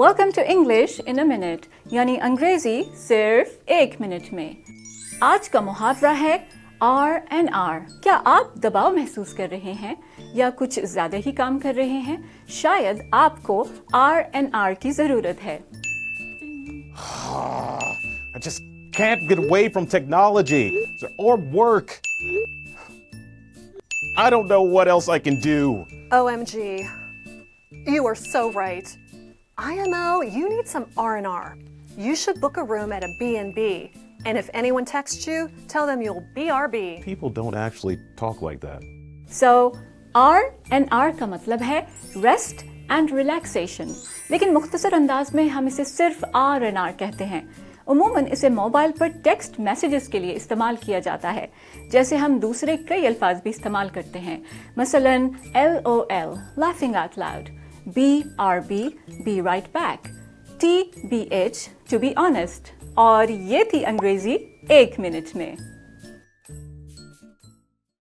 welcome to English یعنی انگریزی صرف ایک منٹ میں آج کا محاورہ یا کچھ زیادہ ہی کام کر رہے ہیں ضرورت ہے مطلب لیکن مختصر انداز میں ہم اسے صرف عموماً اسے موبائل پر ٹیکسٹ میسجز کے لیے استعمال کیا جاتا ہے جیسے ہم دوسرے کئی الفاظ بھی استعمال کرتے ہیں مثلاً B R B be right back T B H to be honest اور یہ تھی انگریزی ایک منٹ میں